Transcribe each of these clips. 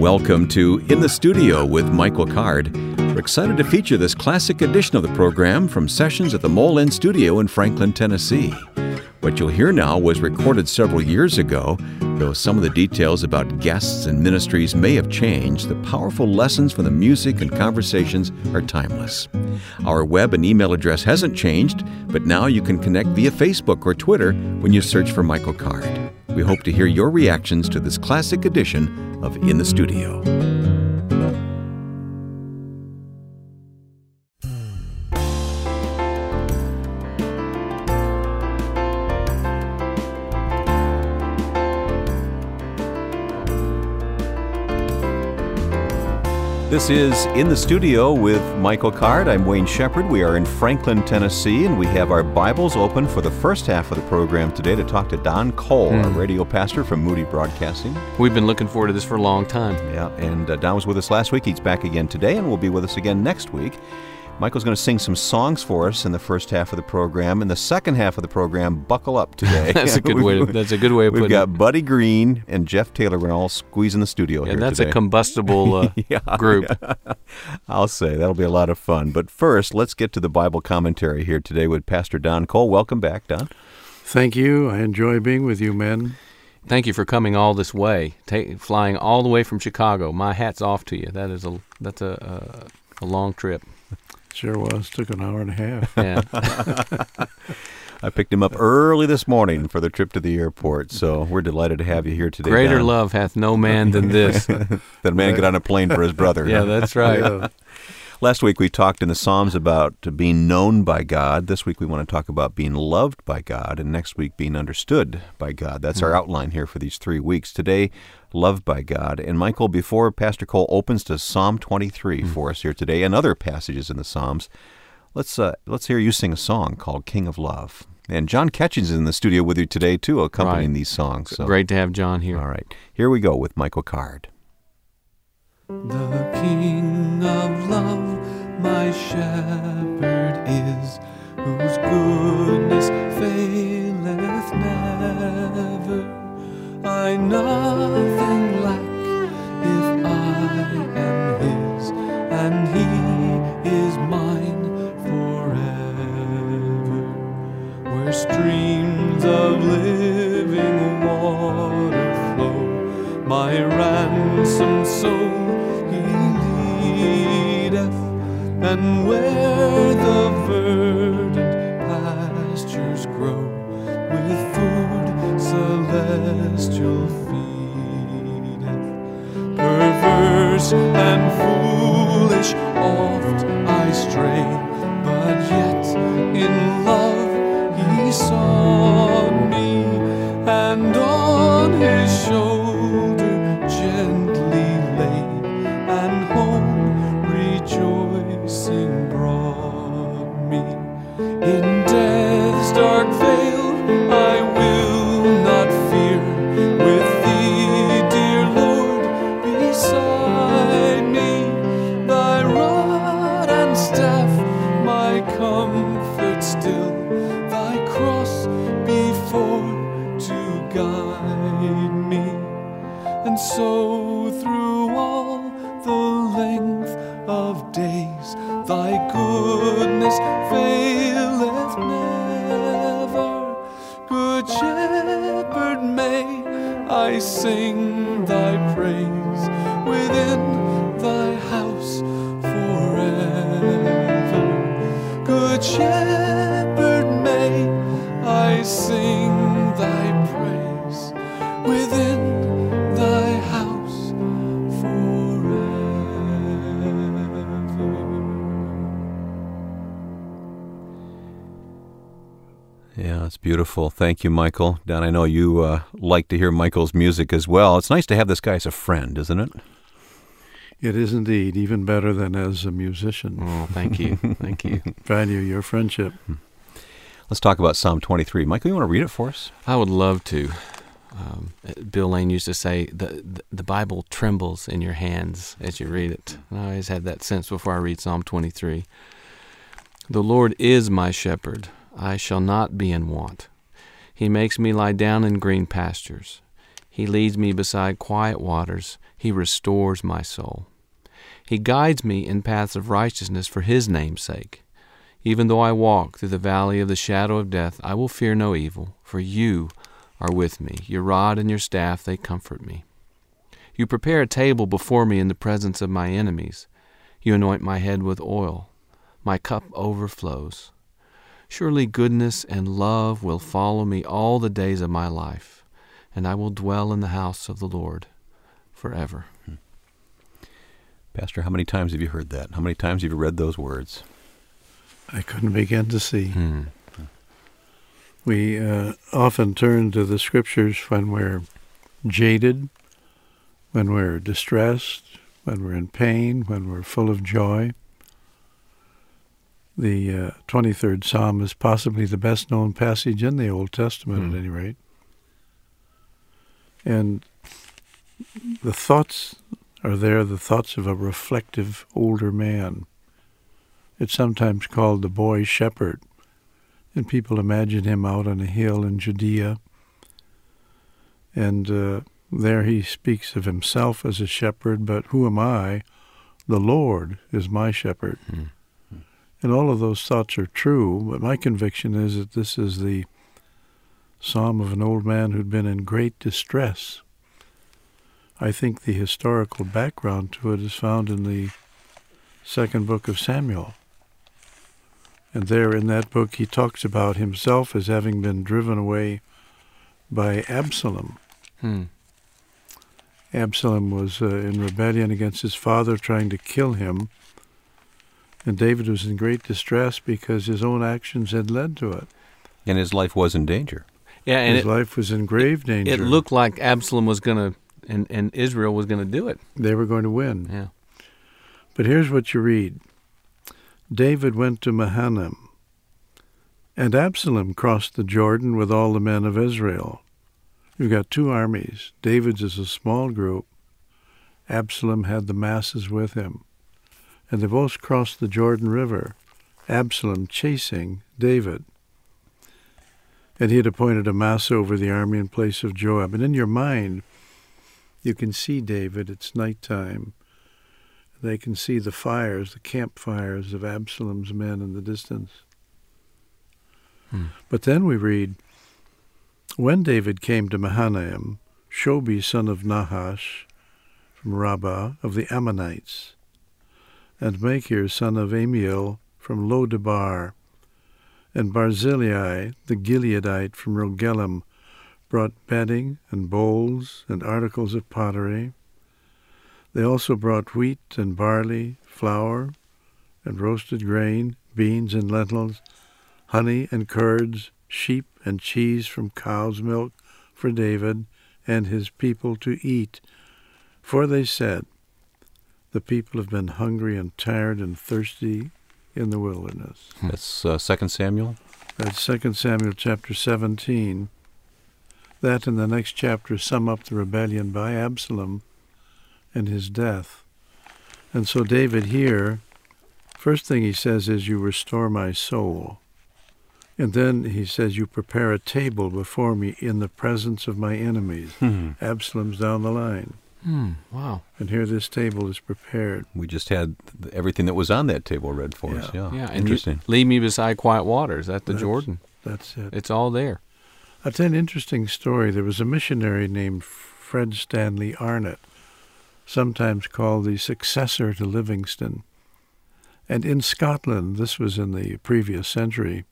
Welcome to In the Studio with Michael Card. We're excited to feature this classic edition of the program from sessions at the Mole Studio in Franklin, Tennessee. What you'll hear now was recorded several years ago, though some of the details about guests and ministries may have changed, the powerful lessons from the music and conversations are timeless. Our web and email address hasn't changed, but now you can connect via Facebook or Twitter when you search for Michael Card. We hope to hear your reactions to this classic edition of In the Studio. This is In the Studio with Michael Card. I'm Wayne Shepherd. We are in Franklin, Tennessee, and we have our Bibles open for the first half of the program today to talk to Don Cole, mm. our radio pastor from Moody Broadcasting. We've been looking forward to this for a long time. Yeah, and uh, Don was with us last week. He's back again today and will be with us again next week. Michael's going to sing some songs for us in the first half of the program. In the second half of the program, buckle up today. that's a good way. To, that's a good way of we've putting. We've got Buddy Green and Jeff Taylor. We're all squeezing the studio yeah, here. that's today. a combustible uh, yeah, group. Yeah. I'll say that'll be a lot of fun. But first, let's get to the Bible commentary here today with Pastor Don Cole. Welcome back, Don. Thank you. I enjoy being with you, men. Thank you for coming all this way, take, flying all the way from Chicago. My hat's off to you. That is a that's a, a, a long trip. Sure was. Took an hour and a half. Yeah. I picked him up early this morning for the trip to the airport, so we're delighted to have you here today. Greater Don. love hath no man than this. that a man get on a plane for his brother. yeah, that's right. Yeah. Last week we talked in the Psalms about being known by God. This week we want to talk about being loved by God, and next week being understood by God. That's our outline here for these three weeks. Today, loved by God. And Michael, before Pastor Cole opens to Psalm 23 mm. for us here today and other passages in the Psalms, let's uh, let's hear you sing a song called "King of Love." And John Catchings is in the studio with you today too, accompanying right. these songs. So. Great to have John here. All right, here we go with Michael Card. The King of Love, my shepherd is, whose goodness faileth never. I nothing lack if I am His, and He is mine forever. Where streams of living water flow, my ransomed and where the verdant pastures grow with food celestial feedeth. Perverse and foolish oft I stray, but yet in love he saw me, and on his shoulder Thank you, Michael. Dan, I know you uh, like to hear Michael's music as well. It's nice to have this guy as a friend, isn't it? It is indeed, even better than as a musician. Oh, thank you. thank you. Value your friendship. Let's talk about Psalm 23. Michael, you want to read it for us? I would love to. Um, Bill Lane used to say, the, the Bible trembles in your hands as you read it. And I always had that sense before I read Psalm 23. The Lord is my shepherd. I shall not be in want. He makes me lie down in green pastures. He leads me beside quiet waters. He restores my soul. He guides me in paths of righteousness for His name's sake. Even though I walk through the valley of the shadow of death, I will fear no evil, for you are with me. Your rod and your staff, they comfort me. You prepare a table before me in the presence of my enemies. You anoint my head with oil. My cup overflows. Surely goodness and love will follow me all the days of my life, and I will dwell in the house of the Lord forever. Pastor, how many times have you heard that? How many times have you read those words? I couldn't begin to see. Hmm. We uh, often turn to the scriptures when we're jaded, when we're distressed, when we're in pain, when we're full of joy. The uh, 23rd Psalm is possibly the best known passage in the Old Testament, Hmm. at any rate. And the thoughts are there, the thoughts of a reflective older man. It's sometimes called the boy shepherd, and people imagine him out on a hill in Judea. And uh, there he speaks of himself as a shepherd, but who am I? The Lord is my shepherd. Hmm. And all of those thoughts are true, but my conviction is that this is the psalm of an old man who'd been in great distress. I think the historical background to it is found in the second book of Samuel. And there in that book, he talks about himself as having been driven away by Absalom. Hmm. Absalom was uh, in rebellion against his father, trying to kill him. And David was in great distress because his own actions had led to it. And his life was in danger. Yeah, and his it, life was in grave danger. it looked like Absalom was going to, and, and Israel was going to do it. they were going to win. Yeah. But here's what you read David went to Mahanaim, and Absalom crossed the Jordan with all the men of Israel. You've got two armies. David's is a small group. Absalom had the masses with him. And they both crossed the Jordan River, Absalom chasing David. And he had appointed Amasa over the army in place of Joab. And in your mind, you can see David. It's nighttime. They can see the fires, the campfires of Absalom's men in the distance. Hmm. But then we read, When David came to Mahanaim, Shobi son of Nahash from Rabbah of the Ammonites, and Machir son of Amiel from Lodebar, and Barzillai the Gileadite from Rogelim brought bedding and bowls and articles of pottery. They also brought wheat and barley, flour and roasted grain, beans and lentils, honey and curds, sheep and cheese from cow's milk for David and his people to eat. For they said, The people have been hungry and tired and thirsty in the wilderness. That's uh, 2 Samuel. That's 2 Samuel chapter 17. That and the next chapter sum up the rebellion by Absalom and his death. And so David here, first thing he says is, You restore my soul. And then he says, You prepare a table before me in the presence of my enemies. Hmm. Absalom's down the line. Hmm. Wow. And here this table is prepared. We just had th- everything that was on that table read for us. Yeah, Yeah. And interesting. lead me beside quiet waters at the That's- Jordan. That's it. It's all there. I'll an interesting story. There was a missionary named Fred Stanley Arnot, sometimes called the successor to Livingstone. And in Scotland, this was in the previous century,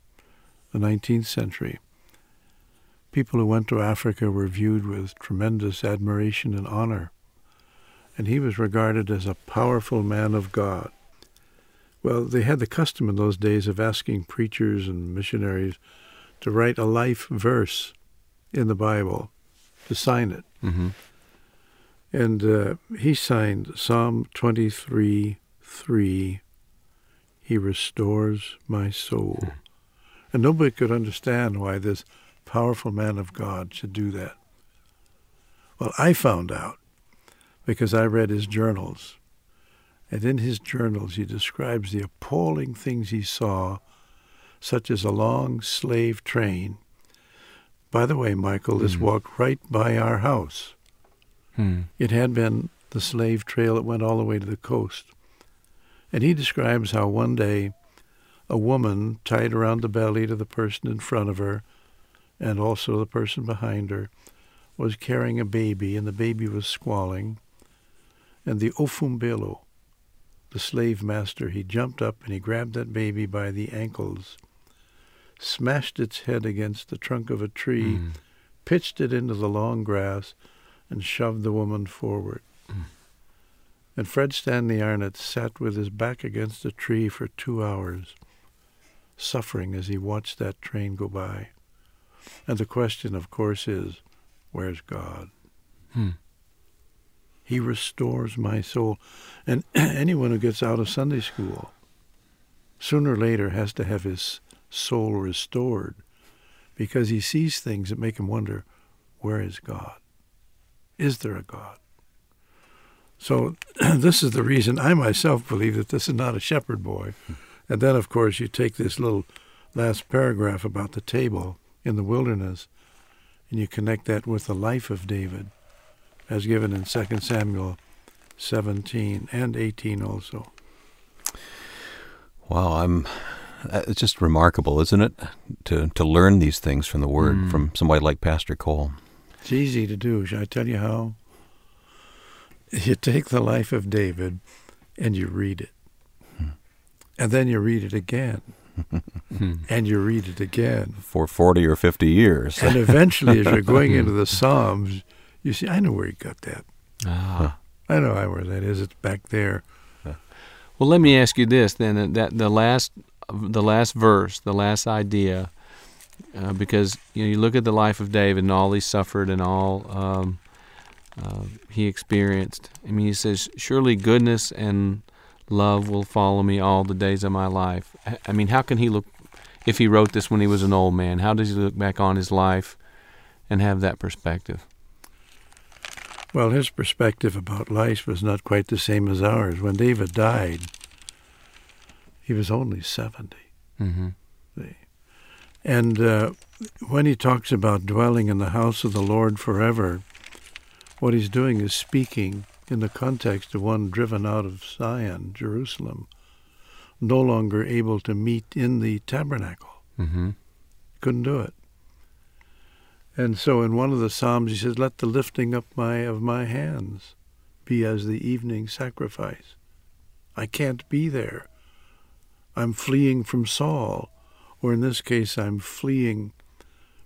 the 19th century, people who went to Africa were viewed with tremendous admiration and honor. And he was regarded as a powerful man of God. Well, they had the custom in those days of asking preachers and missionaries to write a life verse in the Bible, to sign it. Mm-hmm. And uh, he signed Psalm 23 3. He restores my soul. And nobody could understand why this powerful man of God should do that. Well, I found out because I read his journals. And in his journals, he describes the appalling things he saw, such as a long slave train By the way, Michael, this Hmm. walked right by our house. Hmm. It had been the slave trail that went all the way to the coast. And he describes how one day a woman tied around the belly to the person in front of her and also the person behind her was carrying a baby and the baby was squalling. And the Ofumbelo, the slave master, he jumped up and he grabbed that baby by the ankles, smashed its head against the trunk of a tree, Hmm. pitched it into the long grass, and shoved the woman forward. Mm. And Fred Stanley Arnot sat with his back against a tree for two hours, suffering as he watched that train go by. And the question, of course, is, where's God? Hmm. He restores my soul. And anyone who gets out of Sunday school sooner or later has to have his soul restored because he sees things that make him wonder, where is God? Is there a God? So this is the reason I myself believe that this is not a shepherd boy. And then, of course, you take this little last paragraph about the table in the wilderness, and you connect that with the life of David, as given in 2 Samuel 17 and 18 also. Wow, I'm. uh, It's just remarkable, isn't it, to to learn these things from the Word Mm. from somebody like Pastor Cole. It's easy to do. Shall I tell you how? You take the life of David and you read it. And then you read it again. And you read it again. For forty or fifty years, And eventually, as you're going into the Psalms, you see, I know where he got that. Ah. I know where that is. It's back there. Well, let me ask you this then: that- the last, the last verse, the last idea, uh, because you know you look at the life of David and all he suffered and all um, uh, he experienced. I mean, he says, "Surely goodness and love will follow me all the days of my life." I mean, how can he look? If he wrote this when he was an old man, how does he look back on his life and have that perspective? Well, his perspective about life was not quite the same as ours. When David died, he was only 70. Mm-hmm. And uh, when he talks about dwelling in the house of the Lord forever, what he's doing is speaking in the context of one driven out of Zion, Jerusalem, no longer able to meet in the tabernacle. Mm-hmm. Couldn't do it. And so in one of the Psalms he says, Let the lifting up my of my hands be as the evening sacrifice. I can't be there. I'm fleeing from Saul, or in this case I'm fleeing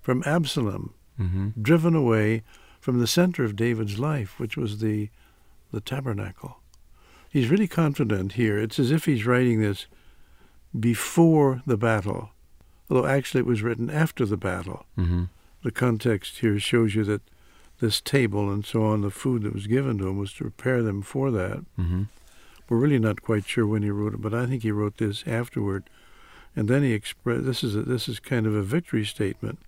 from Absalom, Mm-hmm. driven away from the center of David's life, which was the the tabernacle. He's really confident here. It's as if he's writing this before the battle, although actually it was written after the battle. Mm-hmm. The context here shows you that this table and so on, the food that was given to him was to prepare them for that. Mm-hmm. We're really not quite sure when he wrote it, but I think he wrote this afterward. And then he expressed this is a, this is kind of a victory statement.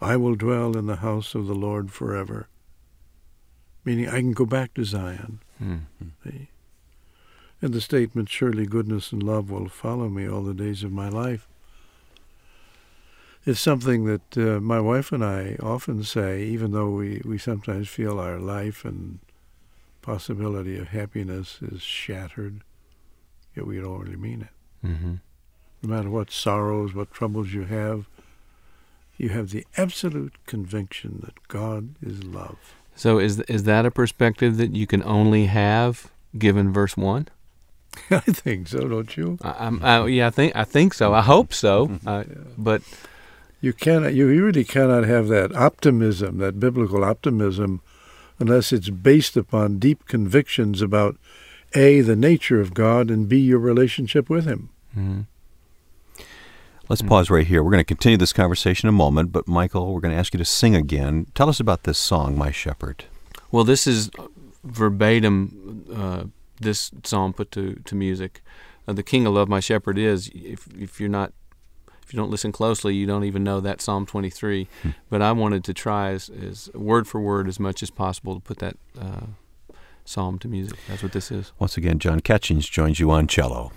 I will dwell in the house of the Lord forever. Meaning I can go back to Zion. Mm-hmm. And the statement, surely goodness and love will follow me all the days of my life, is something that uh, my wife and I often say, even though we, we sometimes feel our life and possibility of happiness is shattered, yet we don't really mean it. Mm-hmm. No matter what sorrows, what troubles you have, you have the absolute conviction that God is love. So is is that a perspective that you can only have given verse one? I think so, don't you? I, I'm, I, yeah, I think I think so. I hope so. Uh, but You cannot. You really cannot have that optimism, that biblical optimism, unless it's based upon deep convictions about a the nature of God and b your relationship with Him. mhm. Let's pause right here. We're going to continue this conversation in a moment, but Michael, we're going to ask you to sing again. Tell us about this song, My Shepherd. well, this is verbatim. Uh, this psalm put to to music. Uh, the King of Love, my shepherd is. If if you're not if you don't listen closely, you don't even know that Psalm 23. But I wanted to try as, as word for word as much as possible to put that uh, psalm to music. That's what this is. Once again, John Catchings joins you on cello.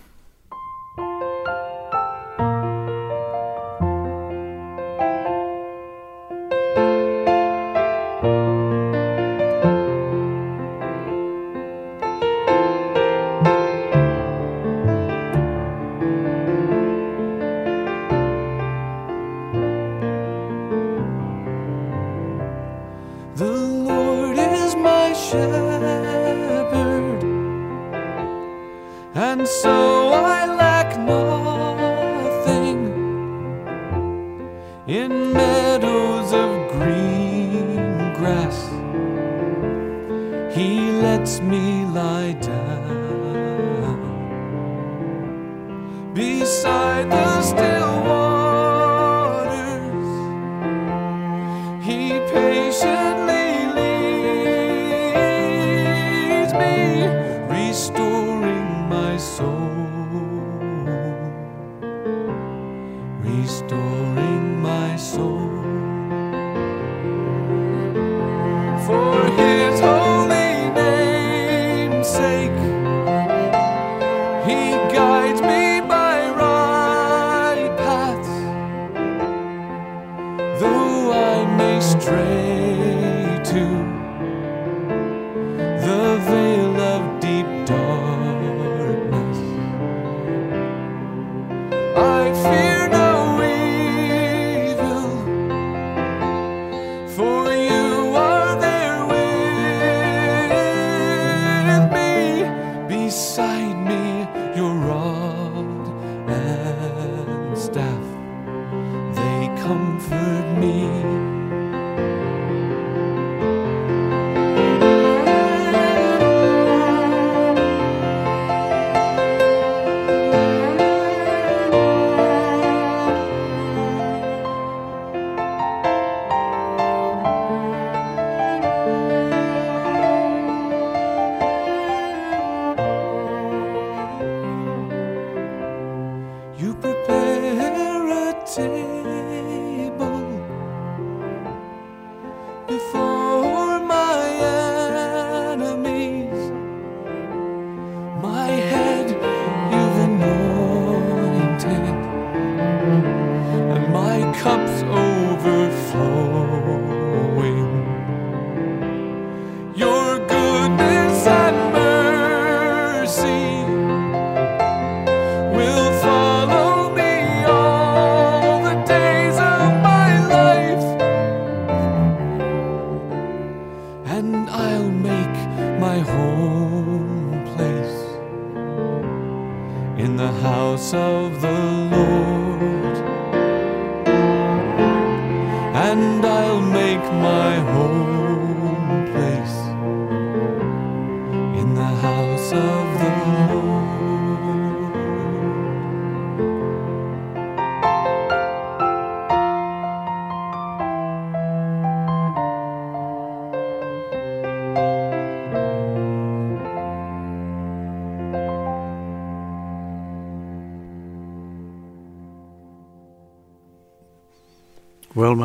The Lord is my shepherd, and so I lack nothing in meadows of green grass. He lets me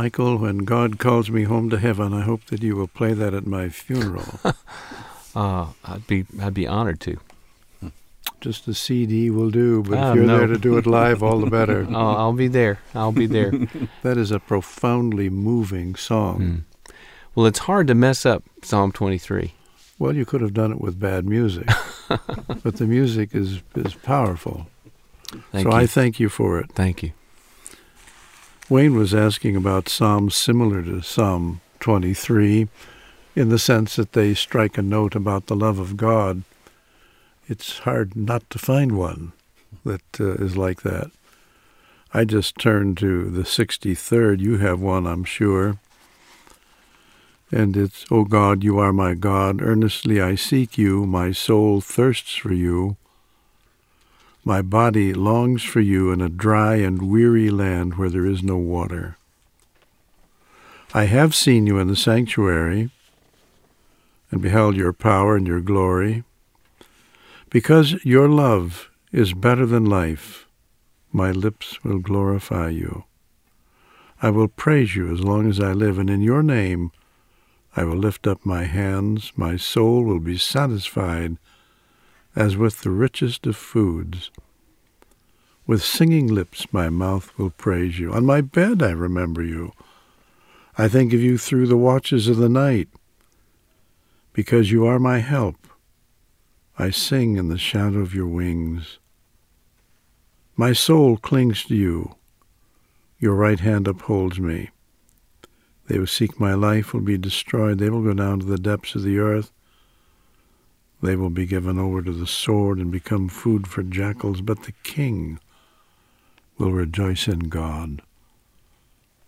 Michael, when God calls me home to heaven, I hope that you will play that at my funeral. Uh, I'd be I'd be honored to. Just a CD will do, but Oh, if you're no. there to do it live, all the better. Oh, I'll be there. I'll be there. That is a profoundly moving song. Mm. Well, it's hard to mess up Psalm 23. Well, you could have done it with bad music, but the music is is powerful. Thank so you. I thank you for it. Thank you. Wayne was asking about psalms similar to Psalm 23 in the sense that they strike a note about the love of God. It's hard not to find one that uh, is like that. I just turned to the 63rd. You have one, I'm sure. And it's, O God, you are my God. Earnestly I seek you. My soul thirsts for you. My body longs for you in a dry and weary land where there is no water. I have seen you in the sanctuary and beheld your power and your glory. Because your love is better than life, my lips will glorify you. I will praise you as long as I live, and in your name I will lift up my hands. My soul will be satisfied as with the richest of foods. With singing lips my mouth will praise you. On my bed I remember you. I think of you through the watches of the night. Because you are my help, I sing in the shadow of your wings. My soul clings to you. Your right hand upholds me. They who seek my life will be destroyed. They will go down to the depths of the earth. They will be given over to the sword and become food for jackals, but the king will rejoice in God.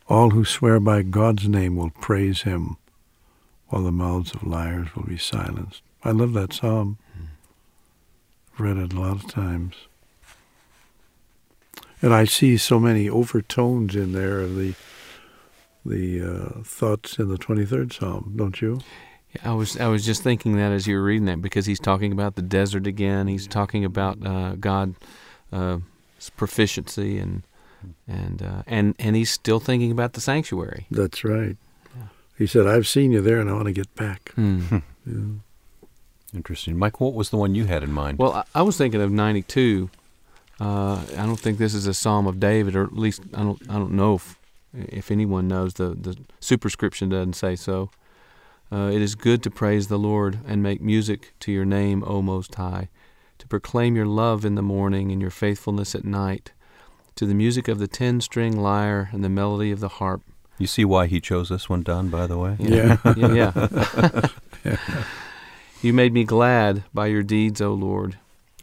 All who swear by God's name will praise him, while the mouths of liars will be silenced. I love that psalm. I've read it a lot of times. And I see so many overtones in there of the the uh, thoughts in the 23rd Psalm, don't you? Yeah, I was I was just thinking that as you were reading that because he's talking about the desert again. He's talking about uh, God's uh, proficiency and and uh, and and he's still thinking about the sanctuary. That's right. He said, I've seen you there and I want to get back. Mm. Yeah. Interesting. Mike, what was the one you had in mind? Well, I, I was thinking of ninety two. Uh, I don't think this is a Psalm of David, or at least I don't I don't know if if anyone knows the the superscription doesn't say so. Uh, it is good to praise the Lord and make music to your name, O Most High, to proclaim your love in the morning and your faithfulness at night, to the music of the ten string lyre and the melody of the harp. you see why he chose this one, Don, by the way? Yeah. yeah, yeah. you made me glad by your deeds, O Lord.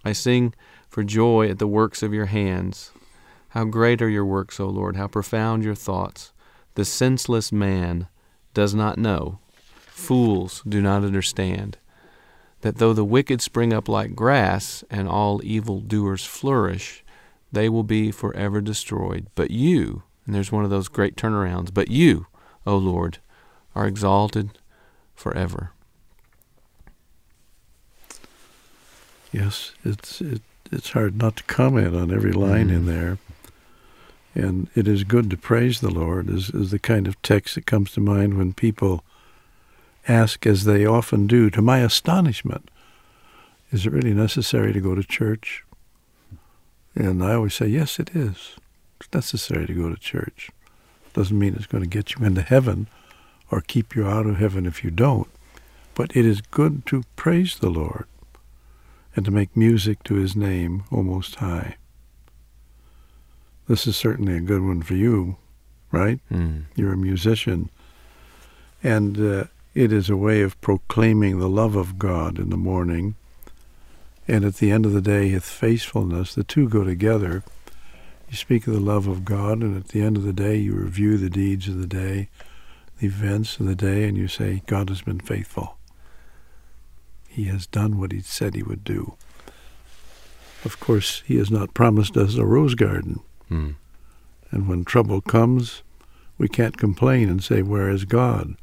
I sing for joy at the works of your hands. How great are your works, O Lord! How profound your thoughts! The senseless man does not know, fools do not understand, that though the wicked spring up like grass and all evil doers flourish, they will be forever destroyed. But you, and there's one of those great turnarounds, but you, O Lord, are exalted forever. Yes, it's it, it's hard not to comment on every line in Mhm. there. And it is good to praise the Lord is, is the kind of text that comes to mind when people ask, as they often do, to my astonishment, is it really necessary to go to church? And I always say, yes, it is. It's necessary to go to church. Doesn't mean it's going to get you into heaven or keep you out of heaven if you don't. But it is good to praise the Lord and to make music to his name, O Most High. This is certainly a good one for you, right? Mm. You're a musician. And uh, it is a way of proclaiming the love of God in the morning. And at the end of the day, his faithfulness. The two go together. You speak of the love of God, and at the end of the day, you review the deeds of the day, the events of the day, and you say, God has been faithful. He has done what he said he would do. Of course, he has not promised us a rose garden. Mm. And when trouble comes, we can't complain and say, Where is God?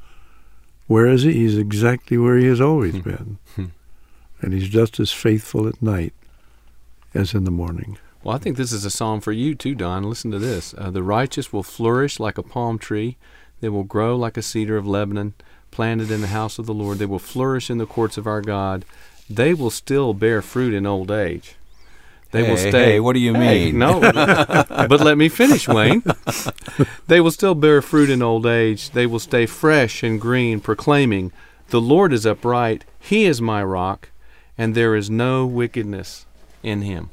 Where is he? He's exactly where he has always Hmm. been. Hmm. And he's just as faithful at night as in the morning. Well, I think this is a psalm for you too, Don. Listen to this. Uh, the righteous will flourish like a palm tree. They will grow like a cedar of Lebanon, planted in the house of the Lord. They will flourish in the courts of our God. They will still bear fruit in old age. They will stay. hey, what do you Hey, mean? no, but let me finish, Wayne. they will still bear fruit in old age. They will stay fresh and green, proclaiming, "The Lord is upright; He is my rock, and there is no wickedness in Him."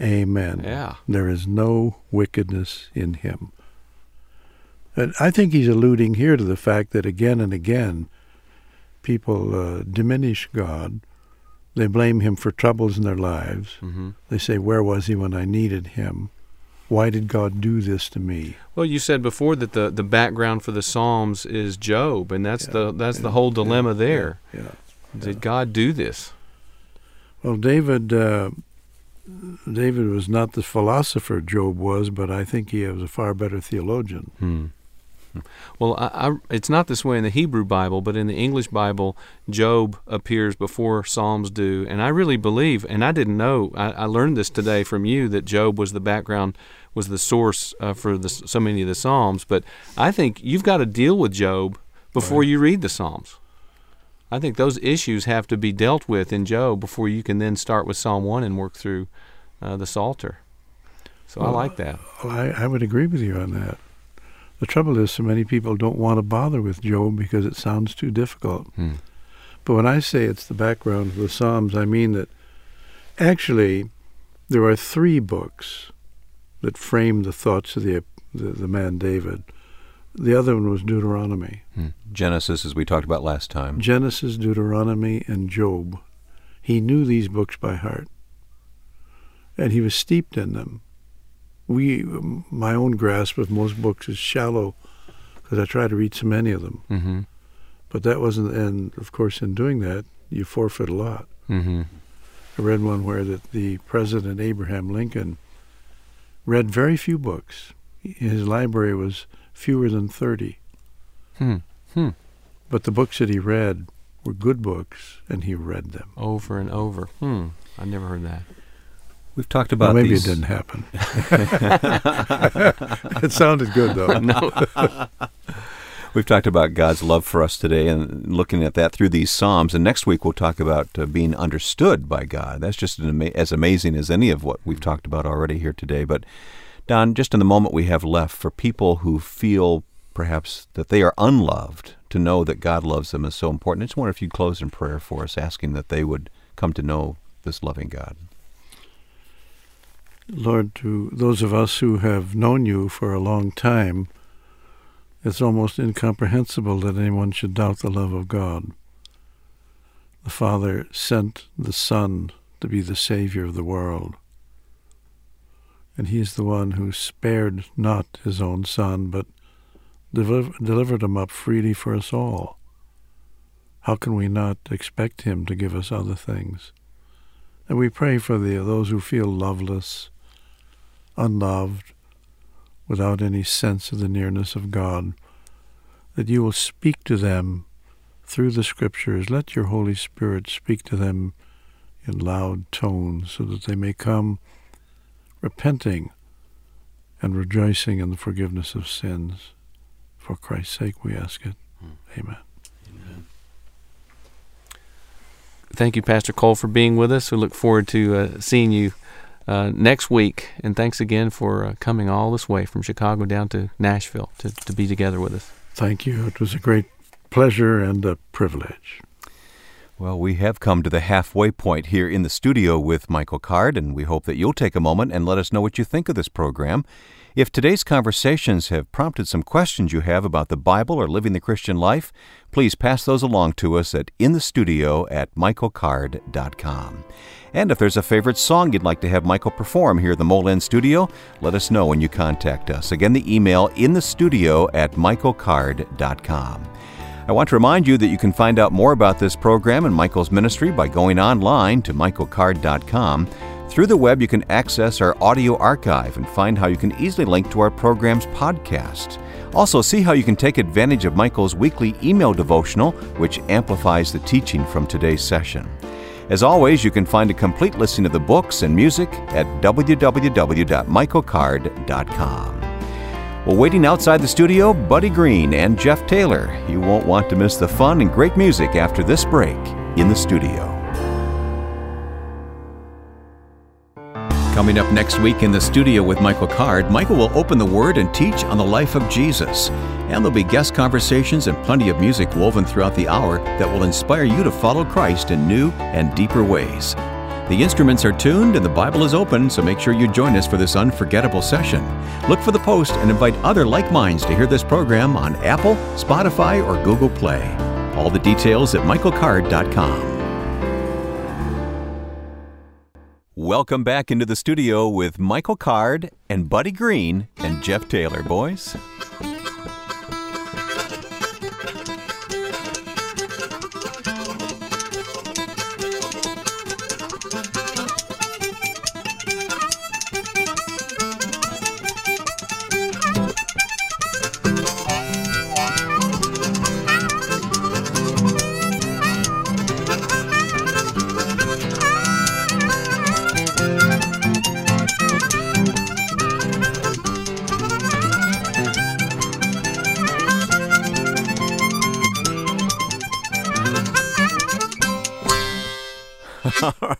Amen. Yeah. There is no wickedness in him. And I think he's alluding here to the fact that again and again people uh, diminish God. They blame him for troubles in their lives. hmm They say, Where was he when I needed him? Why did God do this to me? Well, you said before that the, the background for the Psalms is Job, and that's Yeah, the that's the yeah, whole yeah, dilemma there. Yeah. Did God do this? Well, David, uh, David was not the philosopher Job was, but I think he was a far better theologian. Hmm. Well, I, I, it's not this way in the Hebrew Bible, but in the English Bible, Job appears before Psalms do. And I really believe, and I didn't know, I, I learned this today from you that Job was the background, was the source uh, for the, so many of the Psalms. But I think you've got to deal with Job before Right. you read the Psalms. I think those issues have to be dealt with in Job before you can then start with Psalm 1 and work through uh, the Psalter. So I like that. Well, I, I would agree with you on that. The trouble is, so many people don't want to bother with Job because it sounds too difficult. Hmm. But when I say it's the background of the Psalms, I mean that actually there are three books that frame the thoughts of the, the, the man David. The other one was Deuteronomy. Genesis, as we talked about last time. Genesis, Deuteronomy, and Job. He knew these books by heart, and he was steeped in them. We, my own grasp of most books is shallow, because I try to read so many of them. hmm But that wasn't, and of course, in doing that, you forfeit a lot. Mm-hmm. I read one where that the President Abraham Lincoln read very few books. His library was fewer than 30. Hmm. Hmm. But the books that he read were good books, and he read them. Over and over. Hmm. I never heard that. We've talked Well, about maybe these. it didn't happen. it sounded good, though. no. We've talked about God's love for us today and looking at that through these Psalms. And next week we'll talk about uh, being understood by God. That's just an ama- as amazing as any of what we've talked about already here today. But, Don, just in the moment we have left, for people who feel perhaps that they are unloved, to know that God loves them is so important. I just wonder if you'd close in prayer for us, asking that they would come to know this loving God. Lord, to those of us who have known you for a long time, it's almost incomprehensible that anyone should doubt the love of God. The Father sent the Son to be the Savior of the world. And He is the one who spared not His own Son, but deliv- delivered Him up freely for us all. How can we not expect Him to give us other things? And we pray for the, those who feel loveless, unloved, without any sense of the nearness of God, that you will speak to them through the Scriptures. Let your Holy Spirit speak to them in loud tones so that they may come repenting and rejoicing in the forgiveness of sins. For Christ's sake we ask it. Amen. Thank you, Pastor Cole, for being with us. We look forward to uh, seeing you uh, next week. And thanks again for uh, coming all this way from Chicago down to Nashville to, to be together with us. Thank you. It was a great pleasure and a privilege. Well, we have come to the halfway point here in the studio with Michael Card, and we hope that you'll take a moment and let us know what you think of this program. If today's conversations have prompted some questions you have about the Bible or living the Christian life, please pass those along to us at inthestudio at michaelcard.com. And if there's a favorite song you'd like to have Michael perform here at the Mole End Studio, let us know when you contact us. Again, the email in the studio at michaelcard.com. I want to remind you that you can find out more about this program and Michael's ministry by going online to michaelcard.com. Through the web, you can access our audio archive and find how you can easily link to our program's podcast. Also, see how you can take advantage of Michael's weekly email devotional, which amplifies the teaching from today's session. As always, you can find a complete listing of the books and music at www.michaelcard.com. Well, waiting outside the studio, Buddy Green and Jeff Taylor. You won't want to miss the fun and great music after this break in the studio. Coming up next week in the studio with Michael Card, Michael will open the Word and teach on the life of Jesus. And there'll be guest conversations and plenty of music woven throughout the hour that will inspire you to follow Christ in new and deeper ways. The instruments are tuned and the Bible is open, so make sure you join us for this unforgettable session. Look for the post and invite other like minds to hear this program on Apple, Spotify, or Google Play. All the details at michaelcard.com. Welcome back into the studio with Michael Card and Buddy Green and Jeff Taylor, boys.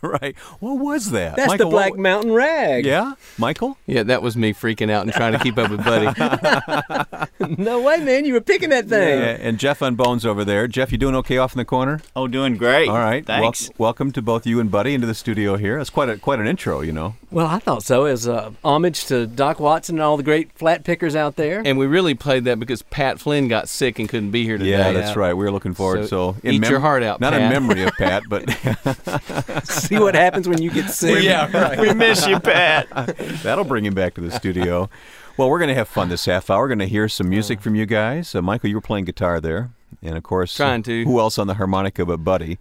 right. What was that? That's Michael, the Black what- Mountain Rag. Yeah? Michael? Yeah, that was me freaking out and trying to keep up with Buddy. No way, man. You were picking that thing. Yeah, and Jeff on Bones over there. Jeff, you doing okay off in the corner? Oh, doing great. All right. Wel- Thanks. welcome to both you and Buddy into the studio here. It's quite a quite an intro, you know. Well, I thought so. As a uh, homage to Doc Watson and all the great flat pickers out there. and we really played that because Pat Flynn got sick and couldn't be here today. Yeah, that's right. We were looking forward. So, So eat your heart out, Not in memory of Pat, but See what happens when you get sick. right. we miss you, Pat. That'll bring him back to the studio. Well, we're going to have fun this half hour. We're going to hear some music from you guys. Uh, Michael, you were playing guitar there, and of course, Trying to. Who else on the harmonica but Buddy?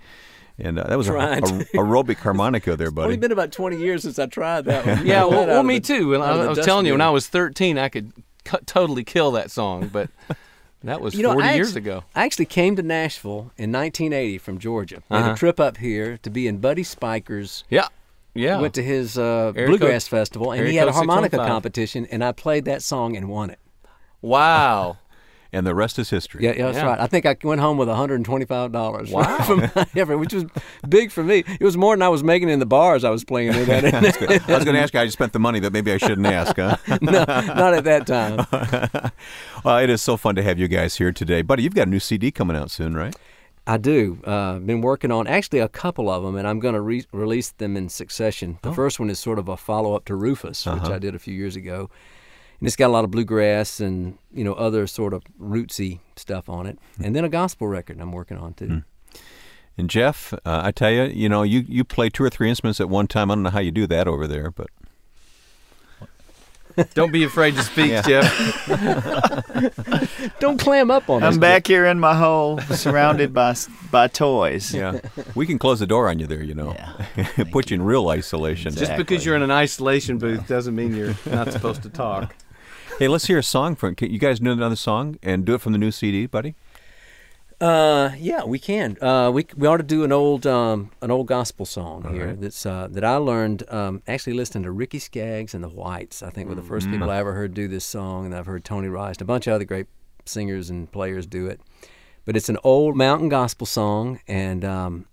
And uh, that was a, Trying a, aerobic harmonica there, Buddy. It's only buddy. been about 20 years since I tried that one. Yeah, well, well me the- too. And I, I was telling you, when. I was 13, I could cu- totally kill that song, but that was You 40 I years actu- ago. I actually came to Nashville in 1980 from Georgia. Made Uh-huh. a trip up here to be in Buddy Spicher's. Yeah, yeah. Went to his uh, bluegrass code- festival, and area he had a code harmonica 615. competition, and I played that song and won it. wow. And the rest is history. Yeah, yeah, that's Yeah. right. I think I went home with 125 dollars. Wow. from my effort, which was big for me. It was more than I was making in the bars I was playing it at. I was going to ask you, I just spent the money, but maybe I shouldn't ask, huh? no, not at that time. well, it is so fun to have you guys here today. Buddy, you've got a new CD coming out soon, right? I do. Uh, been working on actually a couple of them, and I'm going to re- release them in succession. Oh. The first one is sort of a follow up to Rufus, Uh-huh. which I did a few years ago, and it's got a lot of bluegrass and you know other sort of rootsy stuff on it, Hmm. and then a gospel record I'm working on too. And Jeff, uh, I tell you, you know, you, you play two or three instruments at one time. I don't know how you do that over there, but Don't be afraid to speak, Yeah. Jeff. Don't clam up on us. I'm back here in my hole, surrounded by by toys. yeah, we can close the door on you there. You know, Yeah. put you in real isolation. Just because you're in an isolation booth doesn't mean you're not supposed to talk. Hey, let's hear a song from. Can you guys know another song and do it from the new CD, buddy? Uh, yeah, we can. Uh, we we ought to do an old um an old gospel song here right. that's uh that I learned um actually listening to Ricky Skaggs and the Whites. I think were the first people I ever heard do this song, and I've heard Tony Rice and a bunch of other great singers and players do it. But it's an old mountain gospel song, and um,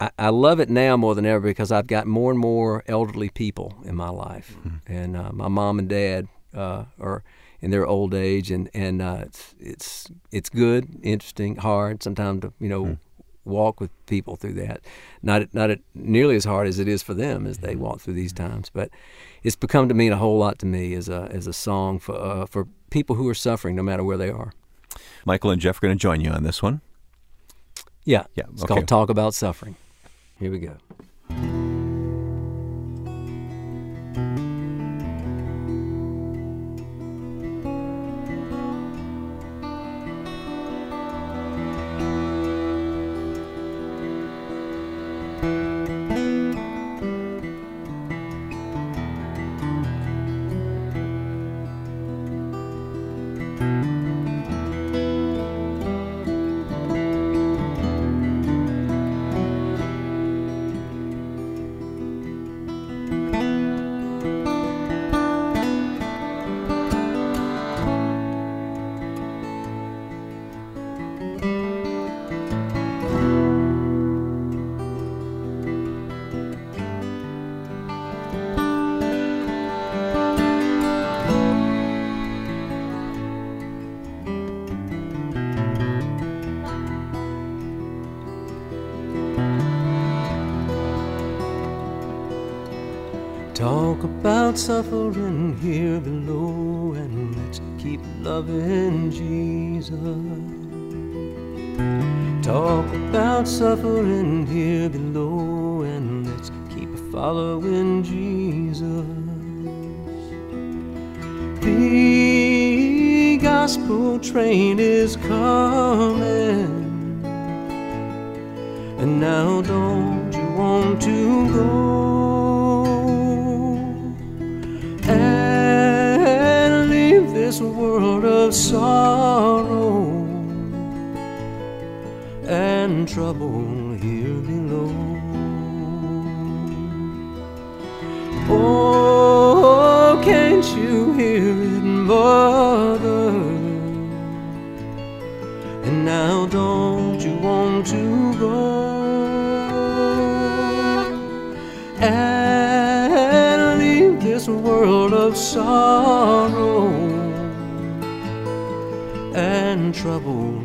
I, I love it now more than ever because I've got more and more elderly people in my life, and uh, my mom and dad uh, are in their old age, and and uh, it's it's it's good, interesting, hard sometimes to you know walk with people through that. Not not nearly as hard as it is for them as they walk through these times, but it's become to mean a whole lot to me as a as a song for uh, for people who are suffering, no matter where they are. Michael and Jeff are going to join you on this one. Yeah, Yeah, It's okay. called Talk About Suffering. Here we go. Talk about suffering here below and let's keep loving Jesus. Talk about suffering here below and let's keep following Jesus. The gospel train is coming. And now don't you want to go this world of sorrow and trouble here below? Oh, can't you hear it, mother? And now don't you want to go and leave this world of sorrow and trouble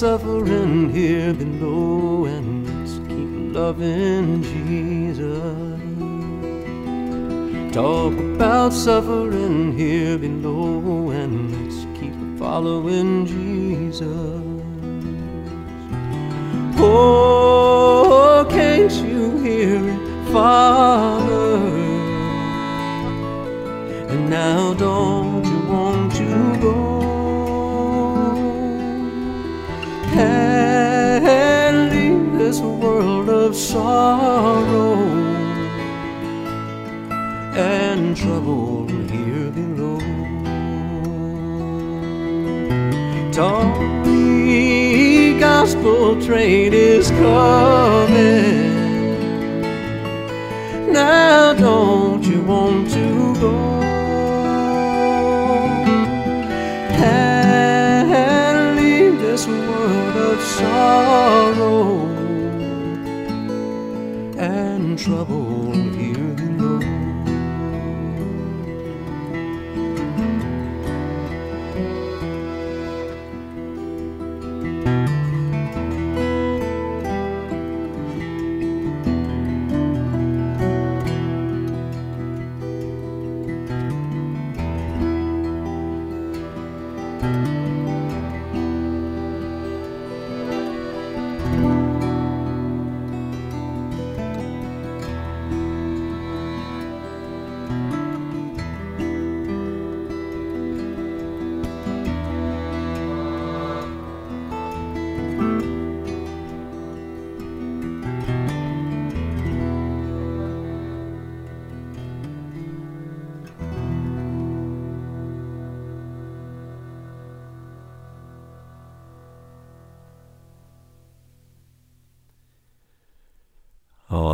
suffering here below and let's keep loving Jesus. Talk about suffering here below and let's keep following Jesus. Oh, can't you hear it, Father? And now don't you want to go? This world of sorrow and trouble here below. Tawny gospel train is coming. Now don't you want to go? And leave this world of sorrow trouble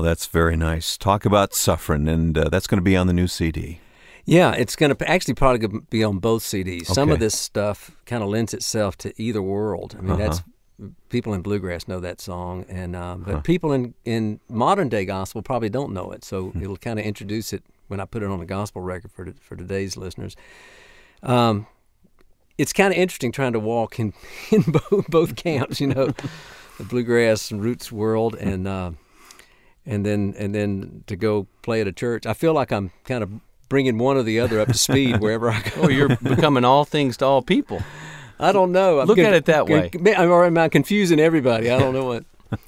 that's very nice. Talk about suffering, and uh, that's going to be on the new CD. Yeah, it's going to actually probably be on both CDs. Some of this stuff kind of lends itself to either world. I mean, that's people in bluegrass know that song, and uh, but people in in modern day gospel probably don't know it. So it'll kind of introduce it when I put it on a gospel record for for today's listeners. Um, it's kind of interesting trying to walk in in both, both camps. You know, the bluegrass and roots world, and uh, and then and then to go play at a church. I feel like I'm kind of bringing one or the other up to speed wherever I go. Oh, you're becoming all things to all people. I don't know. I'm Look con- at it that way. con- I'm, or am I confusing everybody? I don't know what.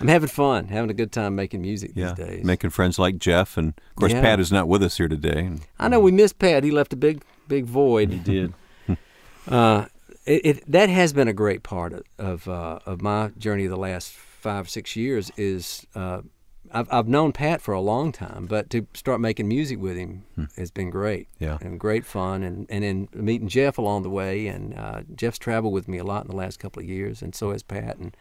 I'm having fun, having a good time making music Yeah, these days. making friends like Jeff, and of course Yeah. Pat is not with us here today. and- I know we missed Pat. He left a big, big void. He did. Uh, it, it that has been a great part of of, uh, of my journey the last five six years. Is uh, I've I've known Pat for a long time, but to start making music with him has been great. Yeah. and great fun, and and then meeting Jeff along the way, and uh, Jeff's traveled with me a lot in the last couple of years, and so has Pat, and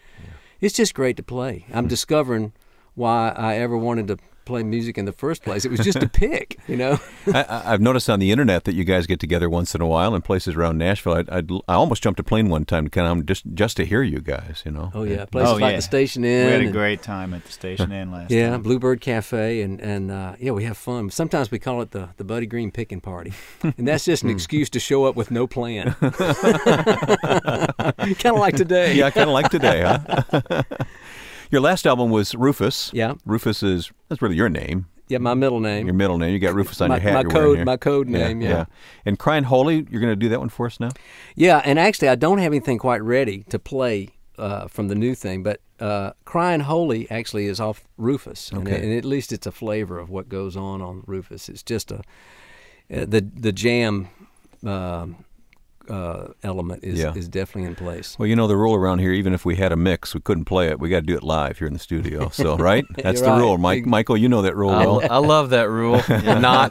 it's just great to play. I'm discovering why I ever wanted to play music in the first place. It was just a pick, you know. I, I- I've noticed on the internet that you guys get together once in a while in places around Nashville. I'd, I'd, I almost jumped a plane one time to kind of just just to hear you guys. You know. Oh yeah, places Oh, like yeah. the Station Inn. We had a and- great time at the Station Inn last Yeah, time. Bluebird Cafe, and and uh, yeah, we have fun. Sometimes we call it the the Buddy Green picking party, and that's just an excuse to show up with no plan. kind of like today. Yeah, kind of like today, huh? Your last album was Rufus. Yeah. Rufus is that's really your name, Yeah, my middle name. your middle name. You got Rufus on my, your hat. my code, my code name. Yeah. And Crying Holy, you're going to do that one for us now. yeah, And actually, I don't have anything quite ready to play uh, from the new thing, but uh, "Crying Holy" actually is off Rufus, and, Okay. and at least it's a flavor of what goes on on Rufus. It's just a uh, the the jam. Um, uh, element is Yeah. is definitely in place. Well, you know the rule around here. Even if we had a mix, we couldn't play it. We got to do it live here in the studio. So, right? That's the right. rule. Mike, Michael, you know that rule I, well. I love that rule. Not.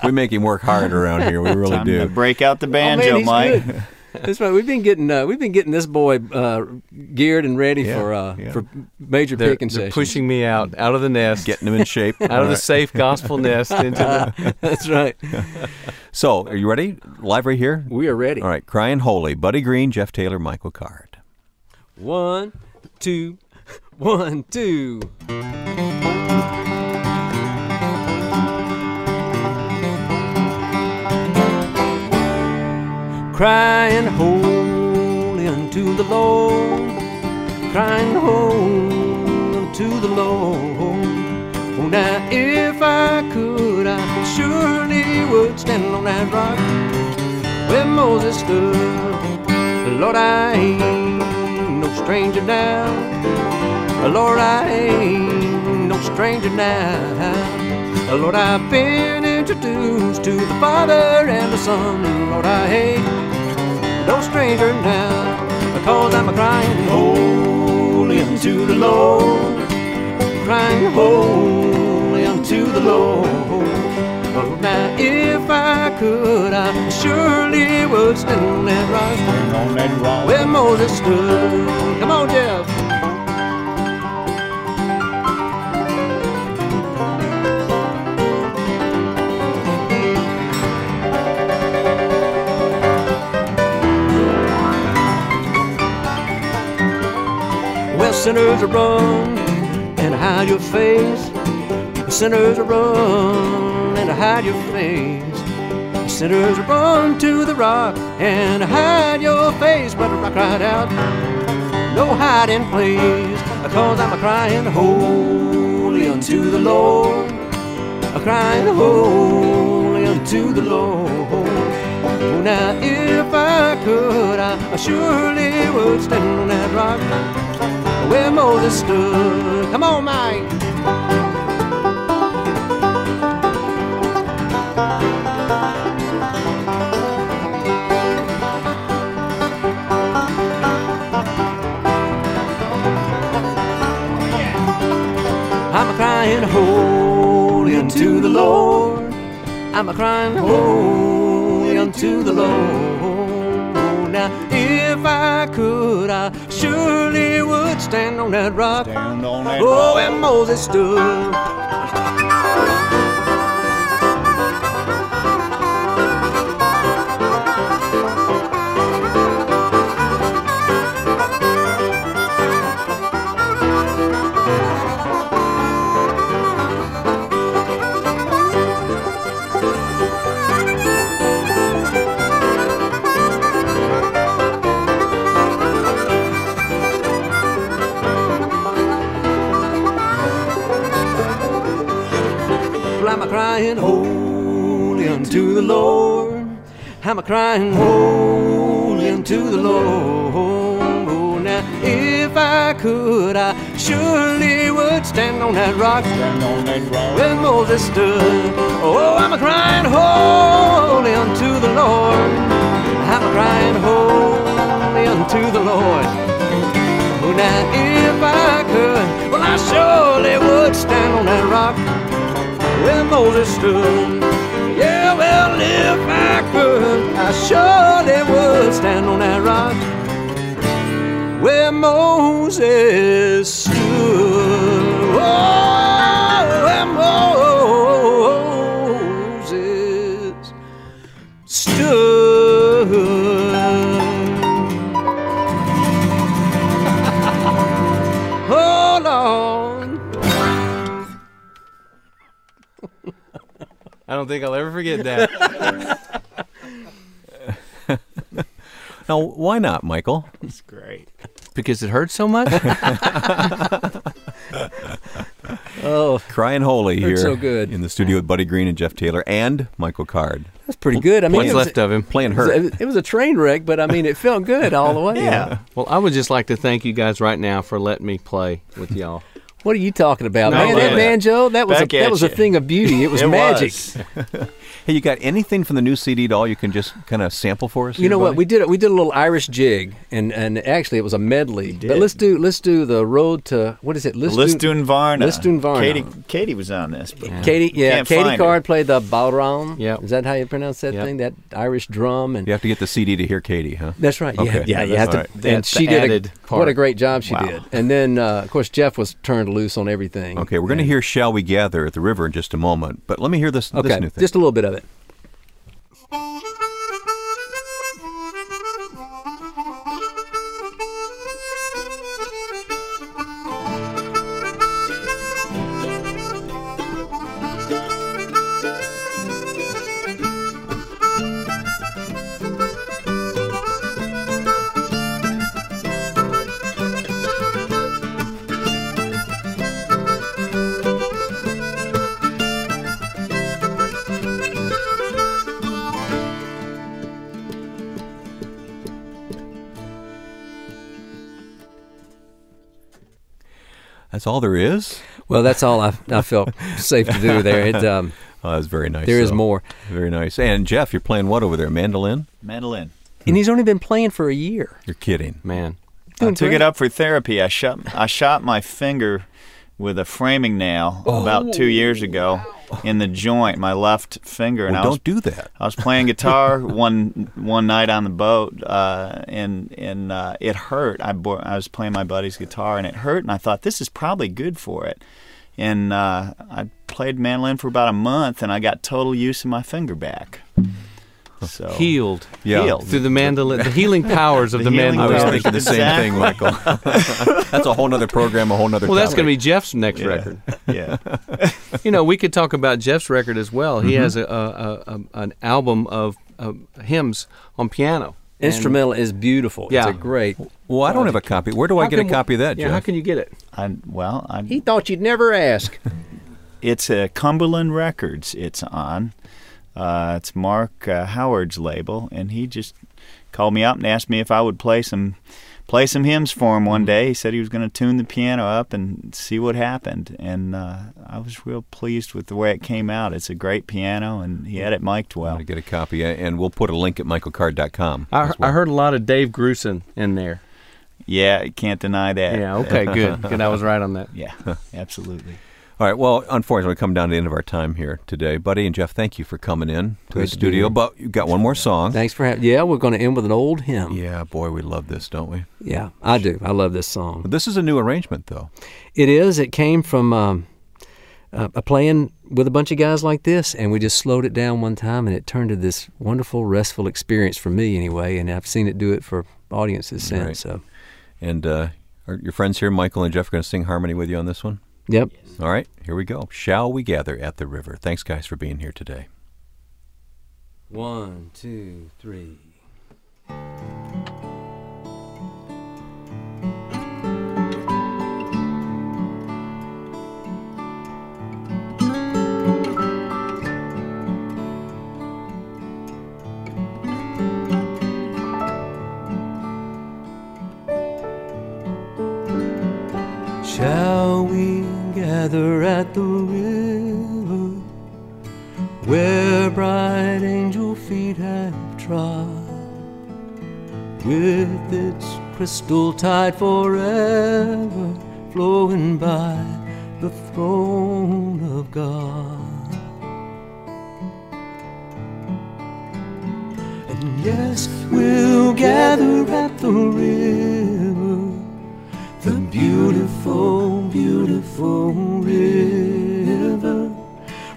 we make him work hard around here. We really Time do. to break out the Oh, banjo, man, he's Mike. Good. That's right. We've been getting uh, we've been getting this boy uh, geared and ready Yeah, for uh, yeah. for major They're, picking they're sessions. pushing me out, out of the nest, Getting him in shape. out of the safe gospel nest into the. That's right. So, are you ready? Live right here. We are ready. All right. Crying Holy. Buddy Green, Jeff Taylor, Michael Card. One, two, one, two. Crying holy unto the Lord, crying, Hold unto the Lord. Oh, now if I could, I surely would stand on that rock where Moses stood. Lord, I ain't no stranger now. Lord, I ain't no stranger now. Lord, I've been introduced to the Father and the Son. Lord, I ain't no stranger now. Because I'm a crying holy unto the Lord. Crying holy unto the Lord. Oh, now if I could, I surely would stand on that rock on that rock. where Moses stood. Come on, Jeff. Sinners run and hide your face. Sinners run and hide your face. Sinners run to the rock and hide your face. But the rock cried out, no hiding place. Cause I'm a crying holy unto the Lord. A crying holy unto the Lord. Now if I could, I surely would stand on that rock where Moses stood. Come on, Mike. Crying holy unto the Lord. I'm a crying holy unto the Lord. Now, if I could, I surely would stand on that rock. Stand on that Oh, rock. and Moses stood. Crying holy unto the Lord. I'm a crying holy unto the Lord. Oh, Now, if I could, I surely would stand on that rock Stand on that rock. where Moses stood. Oh, I'm a crying holy unto the Lord. I'm a crying holy unto the Lord. Oh, now if I could, well, I surely would stand on that rock where Moses stood. Yeah, well, if I could, I surely would stand on that rock where Moses don't think I'll ever forget that. Now, why not, Michael? It's great. because it hurts so much? Oh, Crying holy here so good. in the studio with Buddy Green and Jeff Taylor and Michael Card. that's pretty good. I mean, What's it was, left of him? Playing it was, hurt. it was a train wreck, but I mean, it felt good all the way. Yeah. Well, I would just like to thank you guys right now for letting me play with y'all. What are you talking about, No, man? That banjo, that was a, that at was a thing of beauty. It was It magic. was. Hey, you got anything from the new CD at all? you can just kind of sample for us? You here, know what? We did it. We did a little Irish jig, and and actually it was a medley. But did. let's do let's do the road to what is it? Lisdoonvarna. Liston Varna. Katie, Katie was on this. But Katie, yeah, Can't Katie. Card played the bodhrán. Yeah. is that how you pronounce that Yep. thing? That Irish drum and You have to get the CD to hear Katie, huh? That's right. Okay. Yeah, yeah. You That's have to. all right. And she did a, what a great job she Wow. did. And then, uh, of course, Jeff was turned loose on everything. Okay, we're going to hear "Shall We Gather" at the river in just a moment, but let me hear this, Okay, this new thing. just a little bit of it it. That's all there is. Well, that's all I, I felt safe to do there. It, um, Oh, that's very nice. there is though. more. Very nice. And Jeff, you're playing what over there? Mandolin? Mandolin. And he's only been playing for a year. You're kidding. Man, I took great. it up for therapy. I shot I shot my finger with a framing nail about two years ago in the joint, my left finger, and Well, I was don't do that. I was playing guitar one one night on the boat, uh, and and uh, it hurt. I bo- I was playing my buddy's guitar, and it hurt, and I thought this is probably good for it. And uh, I played mandolin for about a month, and I got total use of my finger back. So healed Yeah. Healed. through the mandolin, the healing powers of The the, healing I was mandolin. powers. thinking the same thing, Michael. that's a whole other program, a whole other. Well, that's going to be Jeff's next Yeah. record. yeah, You know, we could talk about Jeff's record as well. He Mm-hmm. has a, a, a, an album of, of hymns on piano. And- Instrumental is beautiful. Yeah. It's a great. Well, I don't have a copy. Where do I How get a can- copy of that, Yeah, Jeff? how can you get it? I'm, well, I'm, He thought you'd never ask. It's a Cumberland Records. It's on. Uh, it's Mark uh, Howard's label, and he just called me up and asked me if I would play some play some hymns for him one day. He said he was going to tune the piano up and see what happened, and uh, I was real pleased with the way it came out. It's a great piano, and he had it mic'd I'm well. going to get a copy, and we'll put a link at michaelcard.com. I, well. I heard a lot of Dave Grusin in there. Yeah, can't deny that. Yeah, okay, good. Good, I was right on that. Yeah, absolutely. All right. Well, unfortunately, we come down to the end of our time here today. Buddy and Jeff, thank you for coming in to Great the studio. here. But you've got one more song. Thanks for having. Yeah, we're going to end with an old hymn. Yeah, boy, we love this, don't we? Yeah, I do. I love this song. But this is a new arrangement, though. It is. It came from um, uh, a playing with a bunch of guys like this, and we just slowed it down one time, and it turned to this wonderful, restful experience for me, anyway. And I've seen it do it for audiences since. Right. So, And uh, are your friends here, Michael and Jeff, are going to sing harmony with you on this one? Yep. All right, here we go. Shall we gather at the river? Thanks, guys, for being here today. One, two, three. Shall we gather at the river where bright angel feet have trod, with its crystal tide forever flowing by the throne of God? And yes, we'll gather at the river river.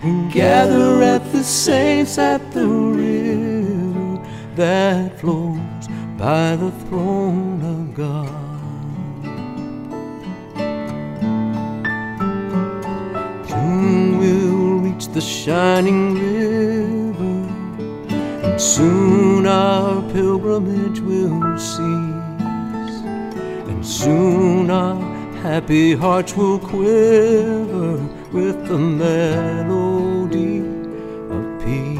We gather at the saints at the river that flows by the throne of God. Soon we'll reach the shining river, and soon our pilgrimage will cease. And soon our happy hearts will quiver with the melody of peace.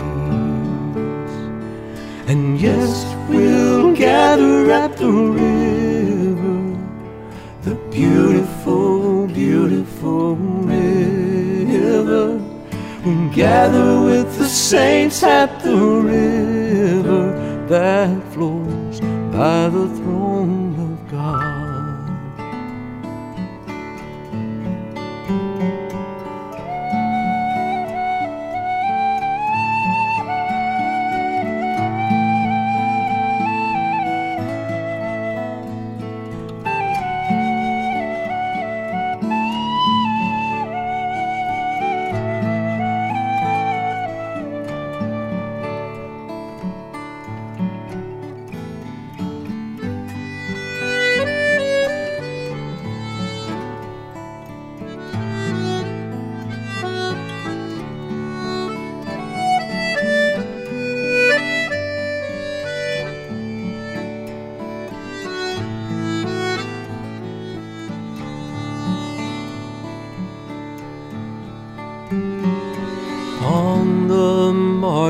And yes, we'll gather at the river, the beautiful, beautiful river. We'll gather with the saints at the river that flows by the throne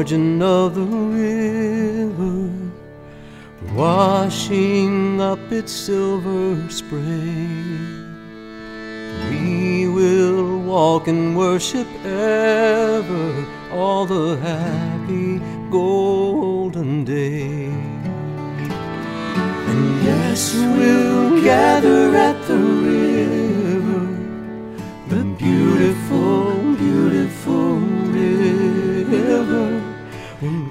margin of the river, washing up its silver spray. We will walk and worship ever, all the happy golden day. And yes, we'll gather at the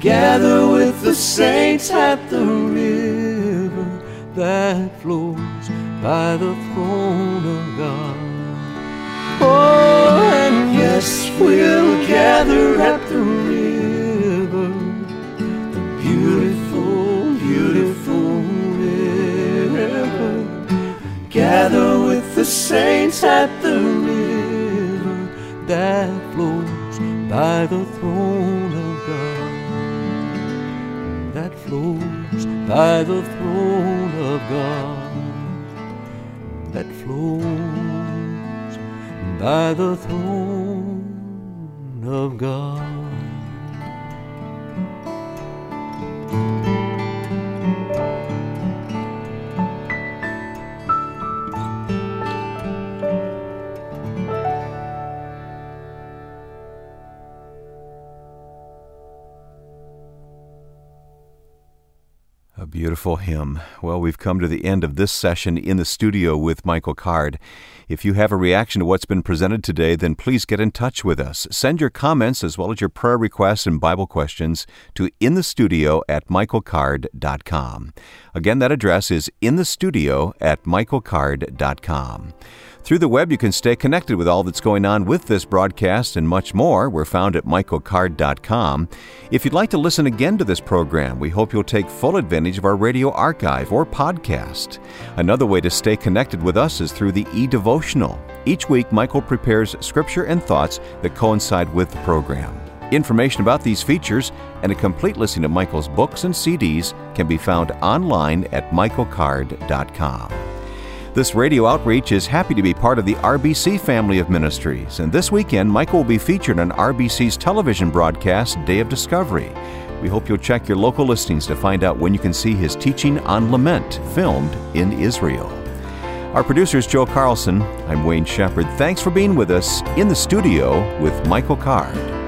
gather with the saints at the river that flows by the throne of God. Oh, and yes, we'll gather at the river, the beautiful, beautiful river. Gather with the saints at the river that flows by the by the throne of God. That flows by the throne of God. A beautiful hymn. Well, we've come to the end of this session in the studio with Michael Card. If you have a reaction to what's been presented today, then please get in touch with us. Send your comments as well as your prayer requests and Bible questions to inthestudio at michaelcard.com. Again, that address is inthestudio at michaelcard.com. Through the web, you can stay connected with all that's going on with this broadcast and much more. We're found at michaelcard.com. If you'd like to listen again to this program, we hope you'll take full advantage of our radio archive or podcast. Another way to stay connected with us is through the e-devotional. Each week, Michael prepares scripture and thoughts that coincide with the program. Information about these features and a complete listing of Michael's books and CDs can be found online at michaelcard.com. This radio outreach is happy to be part of the RBC family of ministries, and this weekend Michael will be featured on RBC's television broadcast, Day of Discovery. We hope you'll check your local listings to find out when you can see his teaching on lament filmed in Israel. Our producer is Joe Carlson. I'm Wayne Shepherd. Thanks for being with us in the studio with Michael Card.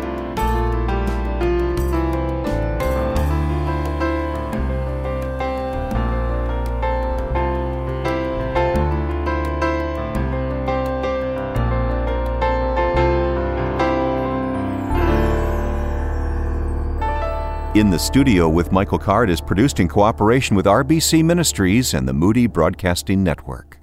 In the Studio with Michael Card is produced in cooperation with RBC Ministries and the Moody Broadcasting Network.